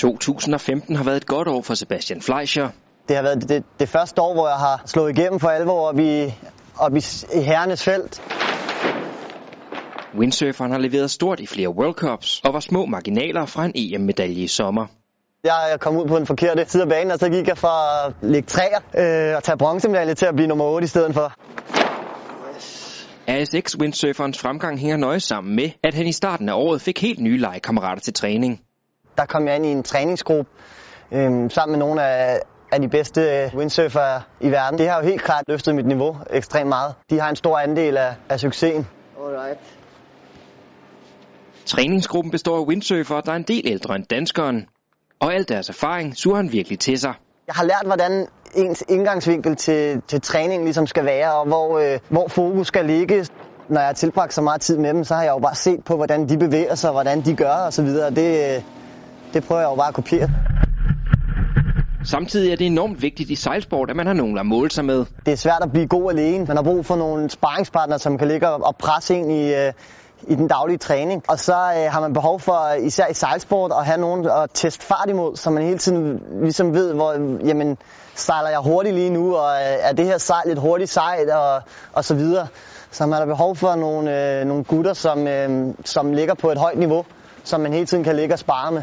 2015 har været et godt år for Sebastian Fleischer. Det har været det, det første år, hvor jeg har slået igennem for alvor op i, op i, i herrenes felt. Windsurferen har leveret stort i flere World Cups og var små marginaler fra en EM-medalje i sommer. Jeg kom ud på den forkerte side af banen, og så gik jeg fra at lægge træer øh, og tage bronzemedalje til at blive nummer 8 i stedet for. ASX windsurferens fremgang hænger nøje sammen med, at han i starten af året fik helt nye legekammerater til træning. Der kom jeg ind i en træningsgruppe øh, sammen med nogle af, af de bedste windsurfere i verden. Det har jo helt klart løftet mit niveau ekstremt meget. De har en stor andel af, af succesen. Alright. Træningsgruppen består af windsurfere, der er en del ældre end danskeren. Og al deres erfaring suger han virkelig til sig. Jeg har lært, hvordan ens indgangsvinkel til, til træning ligesom skal være, og hvor, øh, hvor fokus skal ligge. Når jeg har tilbragt så meget tid med dem, så har jeg jo bare set på, hvordan de bevæger sig, hvordan de gør osv. Det, øh, det prøver jeg jo bare at kopiere. Samtidig er det enormt vigtigt i sejlsport, at man har nogen at måle sig med. Det er svært at blive god alene. Man har brug for nogle sparringspartnere, som kan ligge og presse ind i, øh, i den daglige træning. Og så øh, har man behov for, især i sejlsport, at have nogen at teste fart imod, så man hele tiden ligesom ved, hvor, jamen, sejler jeg hurtigt lige nu, og øh, er det her sejl et hurtigt sejl, og, og så videre. Så man har behov for nogle, øh, nogle gutter, som, øh, som ligger på et højt niveau, som man hele tiden kan ligge og spare med.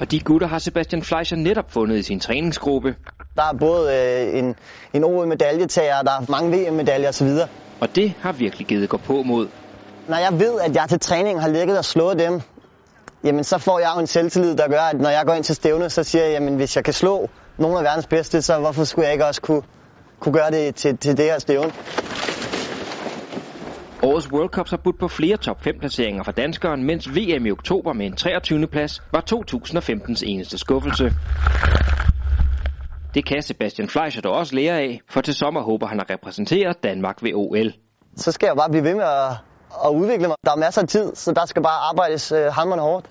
Og de gutter har Sebastian Fleischer netop fundet i sin træningsgruppe. Der er både øh, en, en OL-medaljetager, der er mange VM-medaljer osv. Og det har virkelig givet gå på mod. Når jeg ved, at jeg til træning har ligget og slået dem, jamen så får jeg jo en selvtillid, der gør, at når jeg går ind til stævne, så siger jeg, jamen hvis jeg kan slå nogle af verdens bedste, så hvorfor skulle jeg ikke også kunne, kunne gøre det til, til det her stævne? Årets World Cups har budt på flere top 5 placeringer for danskeren, mens VM i oktober med en 23. plads var 2015's eneste skuffelse. Det kan Sebastian Fleischer dog også lære af, for til sommer håber han at repræsentere Danmark ved OL. Så skal jeg bare blive ved med at, at udvikle mig. Der er masser af tid, så der skal bare arbejdes øh, hammerne hårdt.